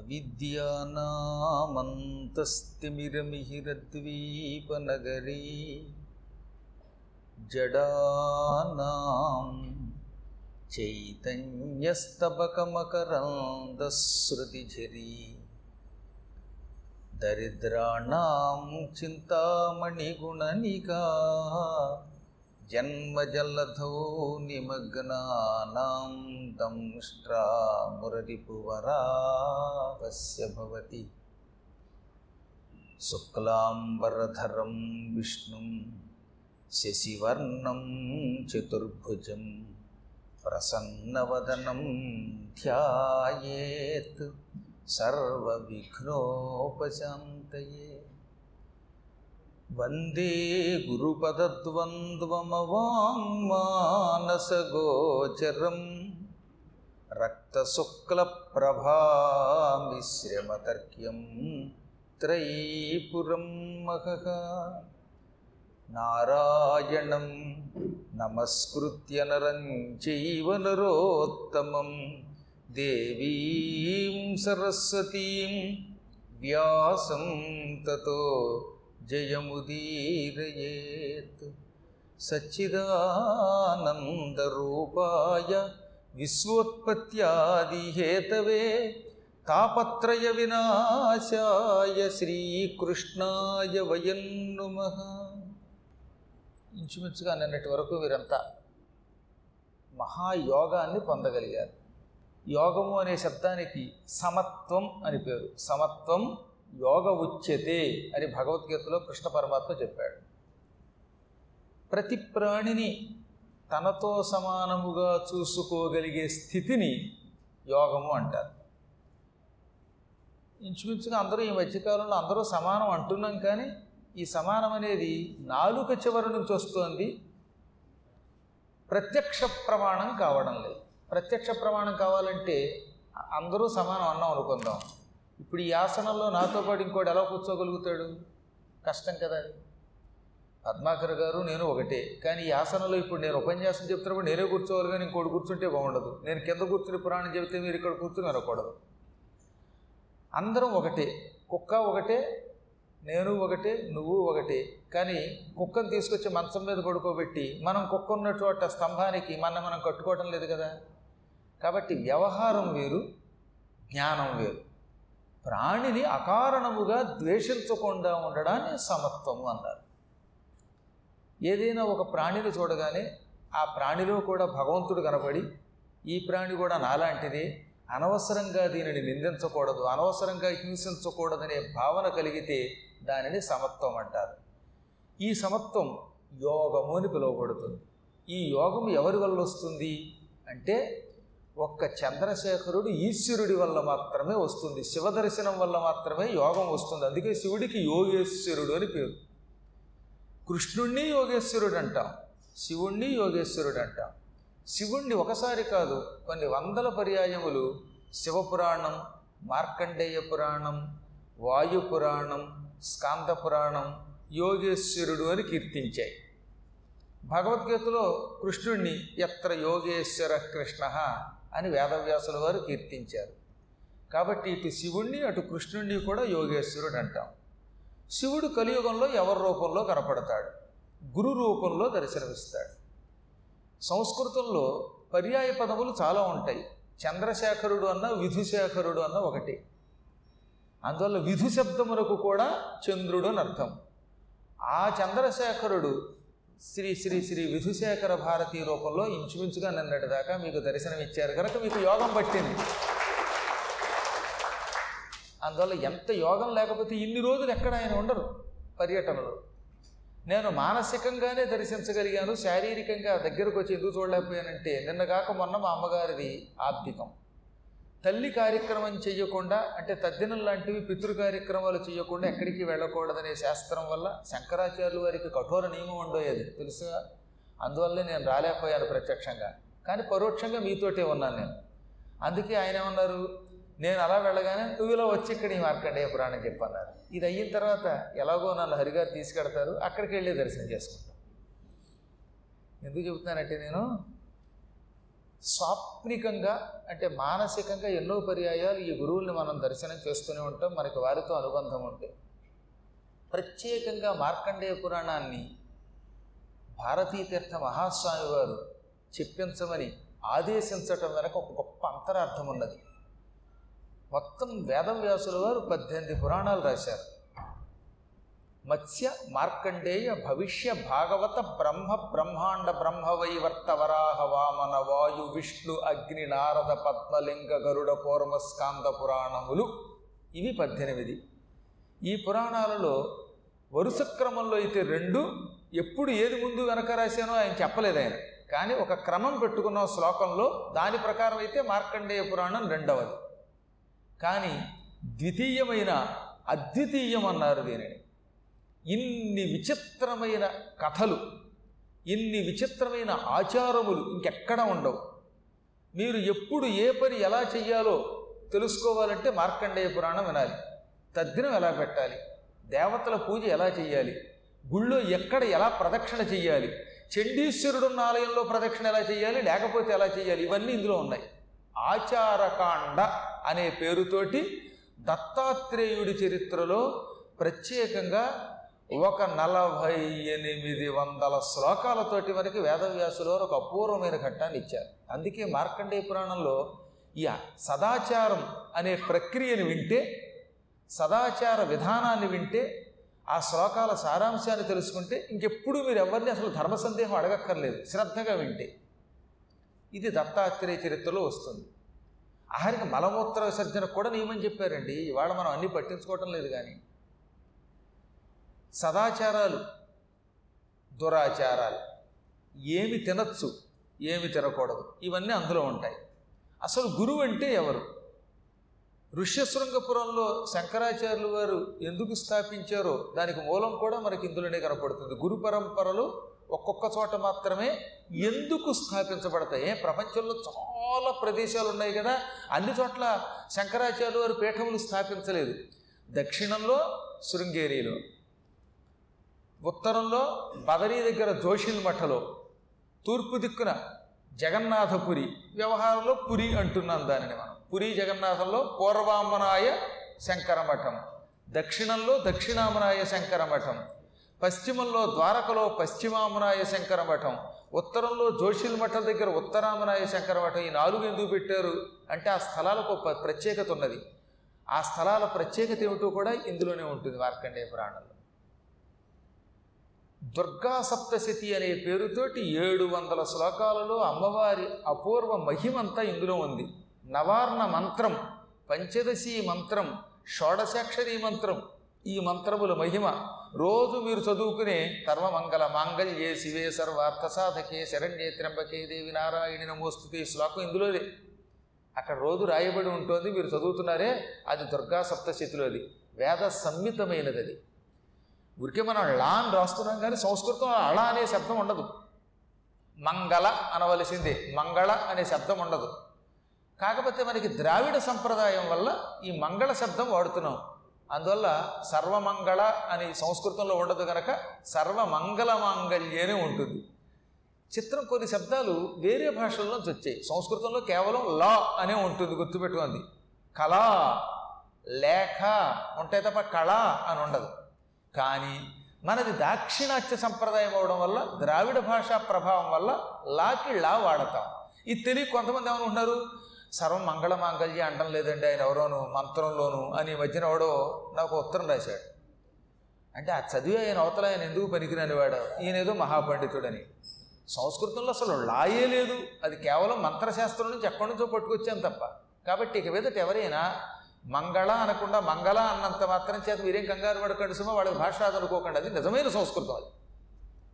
అవిద్యానామంతస్తిమిరమిహిరద్వీపనగరీ జడానాం చైతన్యస్తబకమకరందశ్రుతిఝరీ దరిద్రాణం చింతామణిగుణనికా जन्मजलथो निमग्नानां दंष्ट्रा मुररिपुवरावस्य भवति। शुक्लाम्बरधरं विष्णुं शशिवर्णं चतुर्भुजं प्रसन्नवदनं ध्यायेत्। सर्वविघ्नोपशान्तये। గురుపదద్వంద్వమవాङ्మానసగోచరం రక్తశుక్లప్రభామిశ్రమతర్క్యం త్రైపురం మహః నారాయణం నమస్కృత్య నరం చైవ నరోత్తమం దేవీం సరస్వతీం వ్యాసం తతో జయముదీరయేత్ సచ్చిదానందరూపాయ విశ్వోత్పత్యాదిహేతవే తాపత్రయ వినాశాయ శ్రీకృష్ణాయ వయం నుమః. ఇంచుమించుగా నిన్నటి వరకు వీరంతా మహాయోగాన్ని పొందగలిగారు. యోగము అనే శబ్దానికి సమత్వం అని పేరు. సమత్వం యోగ ఉచ్యతే అని భగవద్గీతలో కృష్ణ పరమాత్మ చెప్పాడు. ప్రతి ప్రాణిని తనతో సమానముగా చూసుకోగలిగే స్థితిని యోగము అంటారు. ఇంచుమించుగా అందరూ ఈ మధ్యకాలంలో అందరూ సమానం అంటున్నాం కానీ ఈ సమానం అనేది నాలుక చివరి నుంచి వస్తోంది. ప్రత్యక్ష ప్రమాణం కావడం లేదు. ప్రత్యక్ష ప్రమాణం కావాలంటే అందరూ సమానం అన్నాం అనుకుందాం. ఇప్పుడు ఈ ఆసనంలో నాతో పాటు ఇంకోటి ఎలా కూర్చోగలుగుతాడు? కష్టం కదా అది. పద్మాకర్ గారు నేను ఒకటే. కానీ ఈ ఆసనంలో ఇప్పుడు నేను ఉపన్యాసం చెప్తున్నప్పుడు నేనే కూర్చోవాలి కానీ ఇంకోటి కూర్చుంటే బాగుండదు. నేను కింద కూర్చుని పురాణం చెబితే మీరు ఇక్కడ కూర్చుని వినకూడదు. అందరం ఒకటే. కుక్క ఒకటే నేను ఒకటే నువ్వు ఒకటే. కానీ కుక్కను తీసుకొచ్చి మంచం మీద పడుకోబెట్టి మనం కుక్క ఉన్న చోట స్తంభానికి మన మనం కట్టుకోవటం లేదు కదా. కాబట్టి వ్యవహారం వేరు జ్ఞానం వేరు. ప్రాణిని అకారణముగా ద్వేషించకుండా ఉండడాన్ని సమత్వము అన్నారు ఏదైనా ఒక ప్రాణిని చూడగానే ఆ ప్రాణిలో కూడా భగవంతుడు కనపడి ఈ ప్రాణి కూడా నాలాంటిదే అనవసరంగా దీనిని నిందించకూడదు అనవసరంగా హింసించకూడదనే భావన కలిగితే దానిని సమత్వం అంటారు. ఈ సమత్వం యోగము అని పిలువబడుతుంది. ఈ యోగం ఎవరి వల్ల వస్తుంది? అంటే ఒక్క చంద్రశేఖరుడు ఈశ్వరుడి వల్ల మాత్రమే వస్తుంది. శివ దర్శనం వల్ల మాత్రమే యోగం వస్తుంది. అందుకే శివుడికి యోగేశ్వరుడు అని పేరు. కృష్ణుణ్ణి యోగేశ్వరుడు అంటాం. శివుణ్ణి యోగేశ్వరుడు అంటాం. శివుణ్ణి ఒకసారి కాదు కొన్ని వందల పర్యాయములు శివపురాణం మార్కండేయ పురాణం వాయు పురాణం స్కాంద పురాణం యోగేశ్వరుడు అని కీర్తించాయి. భగవద్గీతలో కృష్ణుణ్ణి ఎత్ర యోగేశ్వర కృష్ణ అని వేదవ్యాసుల వారు కీర్తించారు. కాబట్టి ఇటు శివుణ్ణి అటు కృష్ణుణ్ణి కూడా యోగేశ్వరుడు అంటాం. శివుడు కలియుగంలో ఎవరి రూపంలో కనపడతాడు? గురు రూపంలో దర్శనమిస్తాడు. సంస్కృతంలో పర్యాయ పదములు చాలా ఉంటాయి. చంద్రశేఖరుడు అన్న విధుశేఖరుడు అన్న ఒకటి. అందువల్ల విధు శబ్దమునకు కూడా చంద్రుడు అని అర్థం. ఆ చంద్రశేఖరుడు శ్రీ శ్రీ శ్రీ విధుశేఖర భారతి రూపంలో ఇంచుమించుగా నిన్నటి దాకా మీకు దర్శనం ఇచ్చారు. కనుక మీకు యోగం పట్టింది. అందువల్ల ఎంత యోగం లేకపోతే ఇన్ని రోజులు ఎక్కడ ఆయన ఉండరు పర్యటనలో. నేను మానసికంగానే దర్శించగలిగాను శారీరకంగా దగ్గరకు వచ్చి ఎందుకు చూడలేకపోయానంటే నిన్న కాక మొన్న మా అమ్మగారిది ఆర్థికం. తల్లి కార్యక్రమం చేయకుండా అంటే తద్దినం లాంటివి పితృ కార్యక్రమాలు చేయకుండా ఎక్కడికి వెళ్ళకూడదనే శాస్త్రం వల్ల శంకరాచార్యులు వారికి కఠోర నియమం ఉండేది. తెలుసుగా? అందువల్లే నేను రాలేకపోయాను ప్రత్యక్షంగా. కానీ పరోక్షంగా మీతోటే ఉన్నాను నేను. అందుకే ఆయన ఏమన్నారు? నేను అలా వెళ్ళగానే నువ్వు ఇలా వచ్చి ఇక్కడ ఈ మార్కండేయ పురాణం చెప్పన్నారు. ఇది అయిన తర్వాత ఎలాగో నన్ను హరిగారు తీసుకెడతారు. అక్కడికి వెళ్ళి దర్శనం చేసుకుంటాను ఎందుకు చెబుతున్నానంటే నేను స్వాప్నికంగా అంటే మానసికంగా ఎన్నో పర్యాయాలు ఈ గురువుల్ని మనం దర్శనం చేస్తూనే ఉంటాం. మనకి వారితో అనుబంధం ఉంటే. ప్రత్యేకంగా మార్కండేయ పురాణాన్ని భారతీతీర్థ మహాస్వామి వారు చెప్పించమని ఆదేశించటం వెనక ఒక గొప్ప అంతరార్థం ఉన్నది. మొత్తం వేదవ్యాసుల వారు పద్దెనిమిది పురాణాలు రాశారు. మత్స్య మార్కండేయ భవిష్య భాగవత బ్రహ్మ బ్రహ్మాండ బ్రహ్మవైవర్త వరాహ వామన వాయు విష్ణు అగ్ని నారద పద్మలింగ గరుడ పూర్వ స్కాంద పురాణములు. ఇవి పద్దెనిమిది. ఈ పురాణాలలో వరుస క్రమంలో అయితే రెండు ఎప్పుడు ఏది ముందు వెనక రాశానో ఆయన చెప్పలేదు ఆయన. కానీ ఒక క్రమం పెట్టుకున్న శ్లోకంలో దాని ప్రకారం అయితే మార్కండేయ పురాణం రెండవది. కానీ ద్వితీయమైన అద్వితీయం అన్నారు దీనిని ఇన్ని విచిత్రమైన కథలు ఇన్ని విచిత్రమైన ఆచారములు ఇంకెక్కడ ఉండవు. మీరు ఎప్పుడు ఏ పని ఎలా చెయ్యాలో తెలుసుకోవాలంటే మార్కండేయ పురాణం వినాలి. తద్దినం ఎలా పెట్టాలి? దేవతల పూజ ఎలా చేయాలి గుళ్ళో ఎక్కడ ఎలా ప్రదక్షిణ చెయ్యాలి? చండీశ్వరుడున్న ఆలయంలో ప్రదక్షిణ ఎలా చేయాలి లేకపోతే ఎలా చేయాలి ఇవన్నీ ఇందులో ఉన్నాయి. ఆచారకాండ అనే పేరుతోటి దత్తాత్రేయుడి చరిత్రలో ప్రత్యేకంగా ఒక నలభై ఎనిమిది వందల శ్లోకాలతోటి మనకి వేదవ్యాసులు ఒక అపూర్వమైన ఘట్టాన్ని ఇచ్చారు. అందుకే మార్కండేయ పురాణంలో ఈ సదాచారం అనే ప్రక్రియను వింటే సదాచార విధానాన్ని వింటే ఆ శ్లోకాల సారాంశాన్ని తెలుసుకుంటే ఇంకెప్పుడు మీరు ఎవరిని అసలు ధర్మ సందేహం అడగక్కర్లేదు శ్రద్ధగా వింటే. ఇది దత్తాత్రేయ చరిత్రలో వస్తుంది. ఆఖరికి మలమూత్ర విసర్జనకు కూడా నియమం చెప్పారండి. ఇవాళ మనం అన్నీ పట్టించుకోవటం లేదు కానీ. సదాచారాలు దురాచారాలు. ఏమి తినచ్చు ఏమి తినకూడదు. ఇవన్నీ అందులో ఉంటాయి. అసలు గురువు అంటే ఎవరు? ఋష్యశృంగపురంలో శంకరాచార్యులు వారు ఎందుకు స్థాపించారో దానికి మూలం కూడా మనకి ఇందులోనే కనపడుతుంది. గురు పరంపరలు ఒక్కొక్క చోట మాత్రమే ఎందుకు స్థాపించబడతాయి? ప్రపంచంలో చాలా ప్రదేశాలు ఉన్నాయి కదా అన్ని చోట్ల శంకరాచార్యులు వారు పీఠములు స్థాపించలేదు. దక్షిణంలో శృంగేరిలో ఉత్తరంలో బదరీ దగ్గర జోషిల్ మఠలో తూర్పు దిక్కున జగన్నాథపురి వ్యవహారంలో పురి అంటున్నాం దానిని మనం. పురి జగన్నాథంలో పూర్వామనాయ శంకరమఠం దక్షిణంలో దక్షిణామనాయ శంకరమఠం పశ్చిమంలో ద్వారకలో పశ్చిమామనాయ శంకరమఠం ఉత్తరంలో జోషిల్ మఠం దగ్గర ఉత్తరామనాయ శంకరమఠం ఈ నాలుగు ఎందుకు పెట్టారు అంటే ఆ స్థలాలకు ప్రత్యేకత ఉన్నది. ఆ స్థలాల ప్రత్యేకత ఏమిటో కూడా ఇందులోనే ఉంటుంది మార్కండేయ పురాణంలో. దుర్గా సప్తశతి అనే పేరుతోటి ఏడు వందల శ్లోకాలలో అమ్మవారి అపూర్వ మహిమంతా ఇందులో ఉంది. నవార్ణ మంత్రం పంచదశి మంత్రం షోడశాక్షరి మంత్రం ఈ మంత్రముల మహిమ రోజు మీరు చదువుకునే కర్మమంగళ మాంగళ్యే శివే సర్వార్థ సాధకే శరణ్యే త్రంబకే దేవి నారాయణి నమోస్తుతి శ్లోకం ఇందులోదే. అక్కడ రోజు రాయబడి ఉంటుంది మీరు చదువుతున్నారే అది దుర్గా సప్తశతిలోది. వేద సంహితమైనది అది ఊరికే మనం లా అని రాస్తున్నాం కానీ సంస్కృతం అళ అనే శబ్దం ఉండదు. మంగళ అనవలసిందే. మంగళ అనే శబ్దం ఉండదు. కాకపోతే మనకి ద్రావిడ సంప్రదాయం వల్ల ఈ మంగళ శబ్దం వాడుతున్నాం. అందువల్ల సర్వమంగళ అని సంస్కృతంలో ఉండదు కనుక సర్వమంగళ మాంగళ్యనే ఉంటుంది. చిత్రం కొన్ని శబ్దాలు వేరే భాషల్లోంచి వచ్చాయి. సంస్కృతంలో కేవలం లా అనే ఉంటుంది గుర్తుపెట్టుకుంది కళ లేఖ ఉంటాయి తప్ప కళ అని ఉండదు. కానీ మనది దాక్షిణాత్య సంప్రదాయం అవడం వల్ల ద్రావిడ భాషా ప్రభావం వల్ల లాకి లా వాడతాం. ఇది తెలియ కొంతమంది ఏమనుకుంటున్నారు? సర్వం మంగళ మాంగళ్య అండం లేదండి ఆయన ఎవరోను మంత్రంలోను అని ఈ మధ్యన ఎవడో నాకు ఉత్తరం రాశాడు. అంటే ఆ చదివి ఆయన అవతల ఆయన ఎందుకు పనికిరాని వాడు? ఈయన ఏదో మహాపండితుడని. సంస్కృతంలో అసలు లాయే లేదు. అది కేవలం మంత్రశాస్త్రం నుంచి ఎక్కడి నుంచో పట్టుకొచ్చాను తప్ప. కాబట్టి ఇక మీదట ఎవరైనా మంగళ అనకుండా మంగళ అన్నంత మాత్రం చేత మీరేం కంగారు పడకండి సుమ వాళ్ళకి భాష అనుకోకండి. అది నిజమైన సంస్కృతం అది.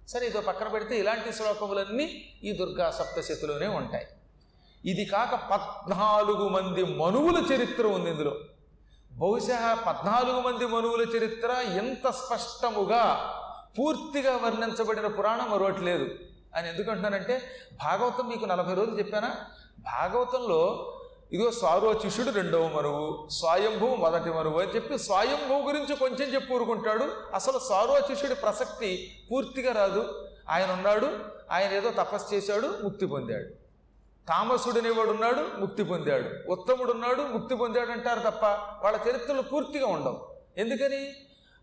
సరే ఇదో పక్కన పెడితే ఇలాంటి శ్లోకములన్నీ ఈ దుర్గా సప్తశతిలోనే ఉంటాయి. ఇది కాక పద్నాలుగు మంది మనువుల చరిత్ర ఉంది ఇందులో. బహుశా పద్నాలుగు మంది మనువుల చరిత్ర ఎంత స్పష్టముగా పూర్తిగా వర్ణించబడిన పురాణం మరొకటి లేదు. అని ఎందుకంటున్నానంటే భాగవతం మీకు నలభై రోజులు చెప్పానా? భాగవతంలో ఇదిగో స్వారోచిషుడు రెండవ మరువు. స్వయంభూ మొదటి మరువు అని చెప్పి స్వయంభూ గురించి కొంచెం చెప్పి ఊరుకుంటాడు. అసలు స్వారోచిషుడి ప్రసక్తి పూర్తిగా రాదు. ఆయన ఉన్నాడు ఆయన ఏదో తపస్సు చేశాడు ముక్తి పొందాడు. తామసుడనేవాడు ఉన్నాడు ముక్తి పొందాడు. ఉత్తముడున్నాడు ముక్తి పొందాడు అంటారు తప్ప వాళ్ళ చరిత్రలు పూర్తిగా ఉండవు. ఎందుకని?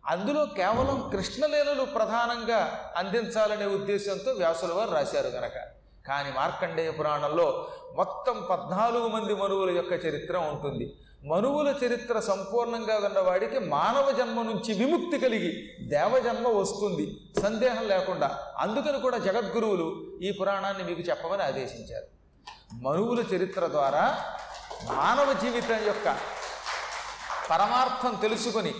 అందులో కేవలం కృష్ణలీలలు ప్రధానంగా అందించాలనే ఉద్దేశంతో వ్యాసుల వారు రాశారు కనుక కానీ మార్కండేయ పురాణంలో మొత్తం పద్నాలుగు మంది మనువుల యొక్క చరిత్ర ఉంటుంది. మనువుల చరిత్ర సంపూర్ణంగా విన్నవాడికి మానవ జన్మ నుంచి విముక్తి కలిగి దేవజన్మ వస్తుంది. సందేహం లేకుండా. అందుకని కూడా జగద్గురువులు ఈ పురాణాన్ని మీకు చెప్పమని ఆదేశించారు. మనువుల చరిత్ర ద్వారా మానవ జీవితం యొక్క పరమార్థం తెలుసుకొని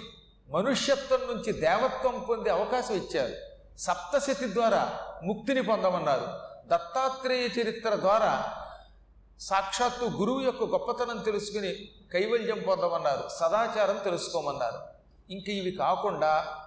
మనుష్యత్వం నుంచి దేవత్వం పొందే అవకాశం ఇచ్చారు. సప్తశతి ద్వారా ముక్తిని పొందమన్నారు. దత్తాత్రేయ చరిత్ర ద్వారా సాక్షాత్తు గురువు యొక్క గొప్పతనం తెలుసుకుని కైవల్యం పొందమన్నారు సదాచారం తెలుసుకోమన్నారు. ఇంక ఇవి కాకుండా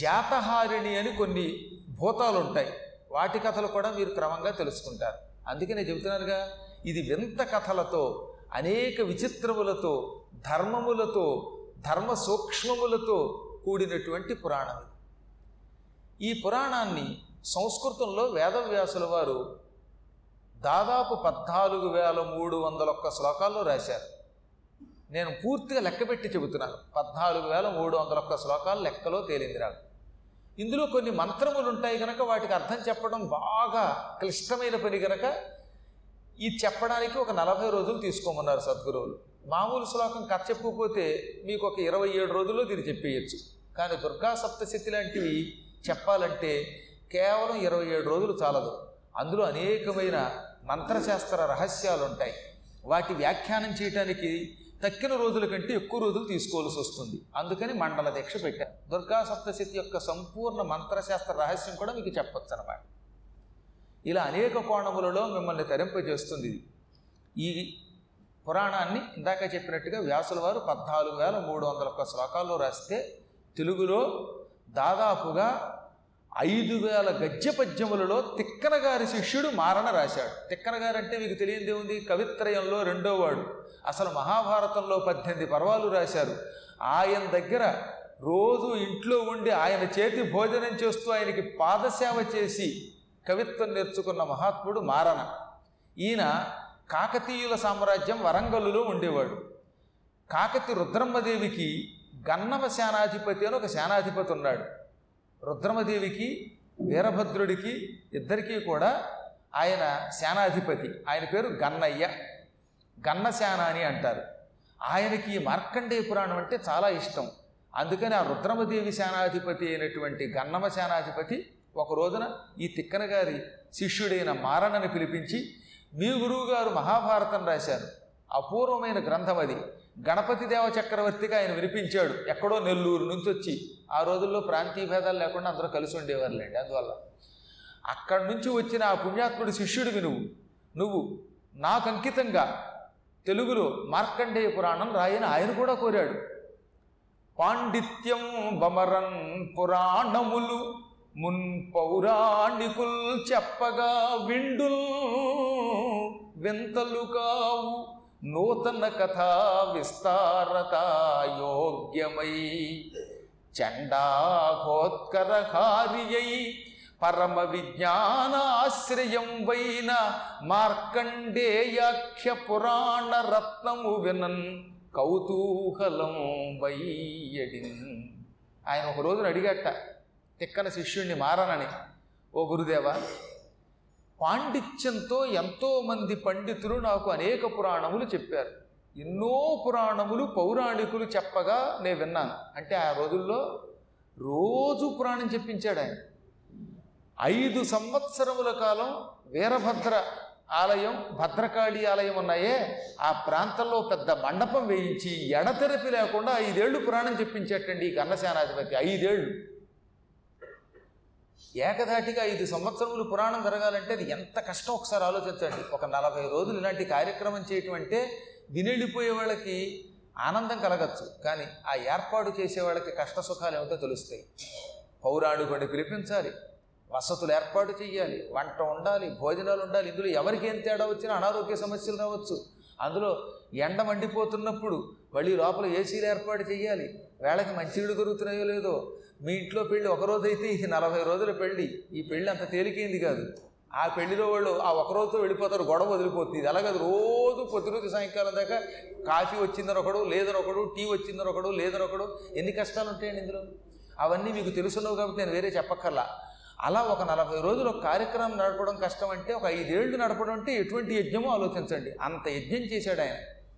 జాతహారిణి అని కొన్ని భూతాలు ఉంటాయి వాటి కథలు కూడా మీరు క్రమంగా తెలుసుకుంటారు. అందుకే నేను చెబుతున్నానుగా ఇది వింత కథలతో అనేక విచిత్రములతో ధర్మములతో ధర్మ సూక్ష్మములతో కూడినటువంటి పురాణం ఈ పురాణాన్ని సంస్కృతంలో వేదవ్యాసుల వారు దాదాపు పద్నాలుగు వేల మూడు వందల ఒక్క శ్లోకాల్లో రాశారు. నేను పూర్తిగా లెక్కపెట్టి చెబుతున్నాను. పద్నాలుగు వేల మూడు వందల ఒక్క శ్లోకాలు లెక్కలో తేలింది రాదు. ఇందులో కొన్ని మంత్రములు ఉంటాయి కనుక వాటికి అర్థం చెప్పడం బాగా క్లిష్టమైన పని కనుక ఇది చెప్పడానికి ఒక నలభై రోజులు తీసుకోమన్నారు సద్గురువులు. మామూలు శ్లోకం కథ చెప్పకపోతే మీకు ఒక ఇరవై ఏడు రోజుల్లో దీన్ని చెప్పేయచ్చు. కానీ దుర్గా సప్తశతి లాంటివి చెప్పాలంటే కేవలం ఇరవై ఏడు రోజులు చాలదు. అందులో అనేకమైన మంత్రశాస్త్ర రహస్యాలు ఉంటాయి వాటి వ్యాఖ్యానం చేయటానికి తక్కిన రోజుల కంటే ఎక్కువ రోజులు తీసుకోవాల్సి వస్తుంది. అందుకని మండల దీక్ష పెట్టారు. దుర్గా సప్తశతి యొక్క సంపూర్ణ మంత్రశాస్త్ర రహస్యం కూడా మీకు చెప్పొచ్చు అనమాట ఇలా అనేక కోణములలో మిమ్మల్ని తరింపజేస్తుంది ఇది. ఈ పురాణాన్ని ఇందాక చెప్పినట్టుగా వ్యాసుల వారు పద్నాలుగు వేల మూడు వందల ఒక్క శ్లోకాల్లో రాస్తే తెలుగులో దాదాపుగా ఐదు వేల గద్య పద్యములలో తిక్కన గారి శిష్యుడు మారణ రాశాడు. తిక్కన అంటే మీకు తెలియంది ఉంది కవిత్రయంలో రెండో వాడు. అసలు మహాభారతంలో పద్దెనిమిది పర్వాలు రాశారు. ఆయన దగ్గర రోజు ఇంట్లో ఉండి ఆయన చేతి భోజనం చేస్తూ ఆయనకి పాదసేవ చేసి కవిత్వం నేర్చుకున్న మహాత్ముడు మారణ. ఈయన కాకతీయుల సామ్రాజ్యం వరంగల్లులో ఉండేవాడు. కాకతి రుద్రమ్మదేవికి గన్నమ సేనాధిపతి అని ఒక సేనాధిపతి ఉన్నాడు. రుద్రమదేవికి వీరభద్రుడికి ఇద్దరికీ కూడా ఆయన సేనాధిపతి. ఆయన పేరు గన్నయ్య. గన్నశాన అని అంటారు. ఆయనకి ఈ మార్కండేయ పురాణం అంటే చాలా ఇష్టం. అందుకని ఆ రుద్రమదేవి సేనాధిపతి అయినటువంటి గన్నమ సేనాధిపతి ఒక రోజున ఈ తిక్కన గారి శిష్యుడైన మారణని పిలిపించి మీ గురువుగారు మహాభారతం రాశారు. అపూర్వమైన గ్రంథం అది. గణపతి దేవ చక్రవర్తిగా ఆయన వినిపించాడు ఎక్కడో నెల్లూరు నుంచి వచ్చి. ఆ రోజుల్లో ప్రాంతీయ భేదాలు లేకుండా అందరూ కలిసి ఉండేవారులేండి. అందువల్ల అక్కడి నుంచి వచ్చిన ఆ పుణ్యాత్ముడి శిష్యుడివి నువ్వు. నువ్వు నాకు అంకితంగా తెలుగులో మార్కండేయ పురాణం రాయని ఆయన కూడా కోరాడు. పాండిత్యం బమరన్ పురాణములు మున్ పౌరాణికుల్ చెప్పగా విండుల్ వింతలు కావు. నూతన కథా విస్తారత యోగ్యమై చండాఘోత్కరహారియై పరమ విజ్ఞానాశ్రయం వైన మార్కండేయాఖ్య పురాణ రత్నము వినన్ కౌతూహలం వైయడి ఆయన ఒక రోజున అడిగట తిక్కన శిష్యుణ్ణి మారనని ఓ గురుదేవా పాండిత్యంతో ఎంతోమంది పండితులు నాకు అనేక పురాణములు చెప్పారు. ఎన్నో పురాణములు పౌరాణికులు చెప్పగా నేను విన్నాను. అంటే ఆ రోజుల్లో రోజు పురాణం చెప్పించాడు ఆయన. ఐదు సంవత్సరముల కాలం వీరభద్ర ఆలయం భద్రకాళి ఆలయం ఉన్నాయే. ఆ ప్రాంతంలో పెద్ద మండపం వేయించి ఎడతెరపి లేకుండా ఐదేళ్ళు పురాణం చెప్పించేటండి ఈ గన్నసేనాధిపతి ఐదేళ్ళు. ఏకధాటిగా ఐదు సంవత్సరములు పురాణం జరగాలంటే అది ఎంత కష్టం ఒకసారి ఆలోచించండి. ఒక నలభై రోజులు ఇలాంటి కార్యక్రమం చేయటం అంటే వినిళ్ళిపోయే వాళ్ళకి ఆనందం కలగచ్చు. కానీ ఆ ఏర్పాటు చేసే వాళ్ళకి కష్ట సుఖాలు ఏమిటో తెలుస్తాయి. పౌరాణికుడిని పిలిపించాలి వసతులు ఏర్పాటు చేయాలి వంట ఉండాలి భోజనాలు ఉండాలి ఇందులో ఎవరికి ఏం తేడా వచ్చినా అనారోగ్య సమస్యలు రావచ్చు. అందులో ఎండ మండిపోతున్నప్పుడు మళ్ళీ లోపల ఏసీలు ఏర్పాటు చేయాలి వేళకి మంచినీళ్ళు దొరుకుతున్నాయో లేదో? మీ ఇంట్లో పెళ్ళి ఒకరోజైతే ఇది నలభై రోజుల పెళ్ళి ఈ పెళ్ళి అంత తేలికైంది కాదు. ఆ పెళ్ళిలో వాళ్ళు ఆ ఒకరోజుతో వెళ్ళిపోతారు గొడవ వదిలిపోతుంది. ఇది అలాగే రోజు ప్రతిరోజు సాయంకాలం దాకా కాఫీ వచ్చిందని ఒకడు లేదని ఒకడు టీ వచ్చిందని ఒకడు లేదని ఒకడు. ఎన్ని కష్టాలు ఉంటాయండి ఇందులో? అవన్నీ మీకు తెలుసున్నావు కాబట్టి నేను వేరే చెప్పక్కర్లా. అలా ఒక నలభై రోజులు ఒక కార్యక్రమం నడపడం కష్టం అంటే ఒక ఐదేళ్ళు నడపడం అంటే ఎటువంటి యజ్ఞమో ఆలోచించండి. అంత యజ్ఞం చేశాడు ఆయన.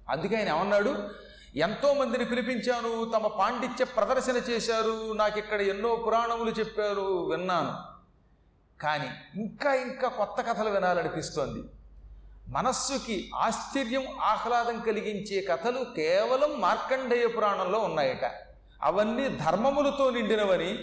అందుకే ఆయన ఏమన్నాడు? ఎంతో మందిని పిలిపించాను తమ పాండిత్య ప్రదర్శన చేశారు నాకు ఇక్కడ ఎన్నో పురాణములు చెప్పారు విన్నాను. కానీ ఇంకా ఇంకా కొత్త కథలు వినాలనిపిస్తోంది. మనస్సుకి ఆశ్చర్యం ఆహ్లాదం కలిగించే కథలు కేవలం మార్కండేయ పురాణంలో ఉన్నాయట. అవన్నీ ధర్మములతో నిండినవని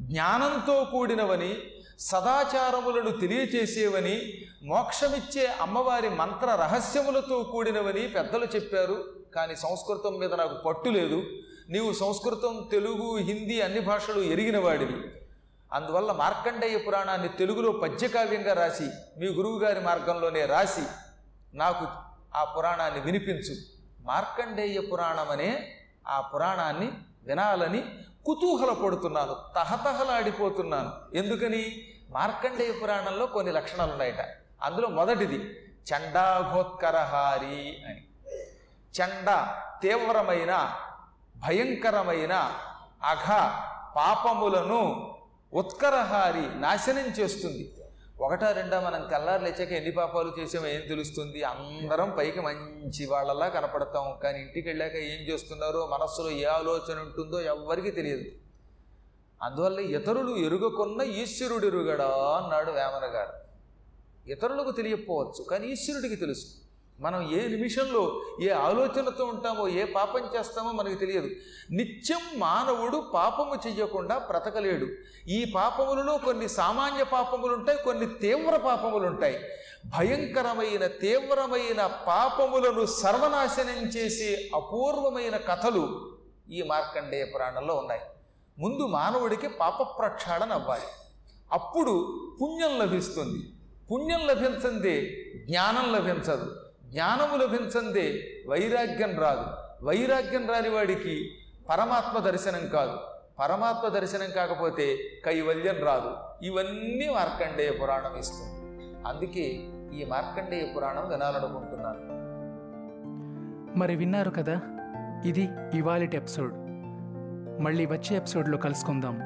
జ్ఞానంతో కూడినవని సదాచారములను తెలియచేసేవని మోక్షమిచ్చే అమ్మవారి మంత్ర రహస్యములతో కూడినవని పెద్దలు చెప్పారు. కానీ సంస్కృతం మీద నాకు పట్టు లేదు. నీవు సంస్కృతం తెలుగు హిందీ అన్ని భాషలు ఎరిగిన వాడివి. అందువల్ల మార్కండేయ పురాణాన్ని తెలుగులో పద్యకావ్యంగా రాసి మీ గురువుగారి మార్గంలోనే రాసి నాకు ఆ పురాణాన్ని వినిపించు. మార్కండేయ పురాణం అనే ఆ పురాణాన్ని వినాలని కుతూహలపడుతున్నాను. తహతహలాడిపోతున్నాను. ఎందుకని? మార్కండేయ పురాణంలో కొన్ని లక్షణాలు ఉన్నాయట అందులో మొదటిది చండాఘోత్కరహారి అని. చండ తీవ్రమైన భయంకరమైన అఘ పాపములను ఉత్కరహారి నాశనం చేస్తుంది. ఒకటా రెండా మనం తెల్లారు లేచాక ఎన్ని పాపాలు చేసామో ఏం తెలుస్తుంది? అందరం పైకి మంచి వాళ్ళలా కనపడతాం. కానీ ఇంటికి వెళ్ళాక ఏం చేస్తున్నారో మనస్సులో ఏ ఆలోచన ఉంటుందో ఎవ్వరికీ తెలియదు. అందువల్ల ఇతరులు ఎరుగకున్న ఈశ్వరుడు ఎరుగడా అన్నాడు వేమన గారు. ఇతరులకు తెలియకపోవచ్చు కానీ ఈశ్వరుడికి తెలుసు. మనం ఏ నిమిషంలో ఏ ఆలోచనతో ఉంటామో ఏ పాపం చేస్తామో మనకు తెలియదు. నిత్యం మానవుడు పాపము చెయ్యకుండా బ్రతకలేడు. ఈ పాపములలో కొన్ని సామాన్య పాపములు ఉంటాయి కొన్ని తీవ్ర పాపములు ఉంటాయి భయంకరమైన తీవ్రమైన పాపములను సర్వనాశనం చేసే అపూర్వమైన కథలు ఈ మార్కండేయ పురాణంలో ఉన్నాయి. ముందు మానవుడికి పాప ప్రక్షాళన అవ్వాలి. అప్పుడు పుణ్యం లభిస్తుంది. పుణ్యం లభించందే జ్ఞానం లభించదు. జ్ఞానము లభించందే వైరాగ్యం రాదు. వైరాగ్యం రాని వాడికి పరమాత్మ దర్శనం కాదు. పరమాత్మ దర్శనం కాకపోతే కైవల్యం రాదు. ఇవన్నీ మార్కండేయ పురాణం ఇస్తుంది. అందుకే ఈ మార్కండేయ పురాణం వినాలనుకుంటున్నాను. మరి విన్నారు కదా? ఇది ఇవాళటి ఎపిసోడ్. మళ్ళీ వచ్చే ఎపిసోడ్లో కలుసుకుందాం.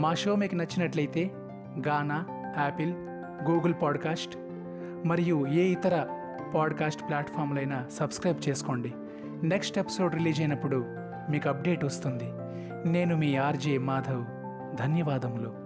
మా షో మీకు నచ్చినట్లయితే గానా యాపిల్ గూగుల్ పాడ్కాస్ట్ మరియు ఏ ఇతర పాడ్కాస్ట్ ప్లాట్ఫామ్లైనా సబ్స్క్రైబ్ చేసుకోండి. నెక్స్ట్ ఎపిసోడ్ రిలీజ్ అయినప్పుడు మీకు అప్డేట్ వస్తుంది. నేను మీ ఆర్జే మాధవ్. ధన్యవాదములు.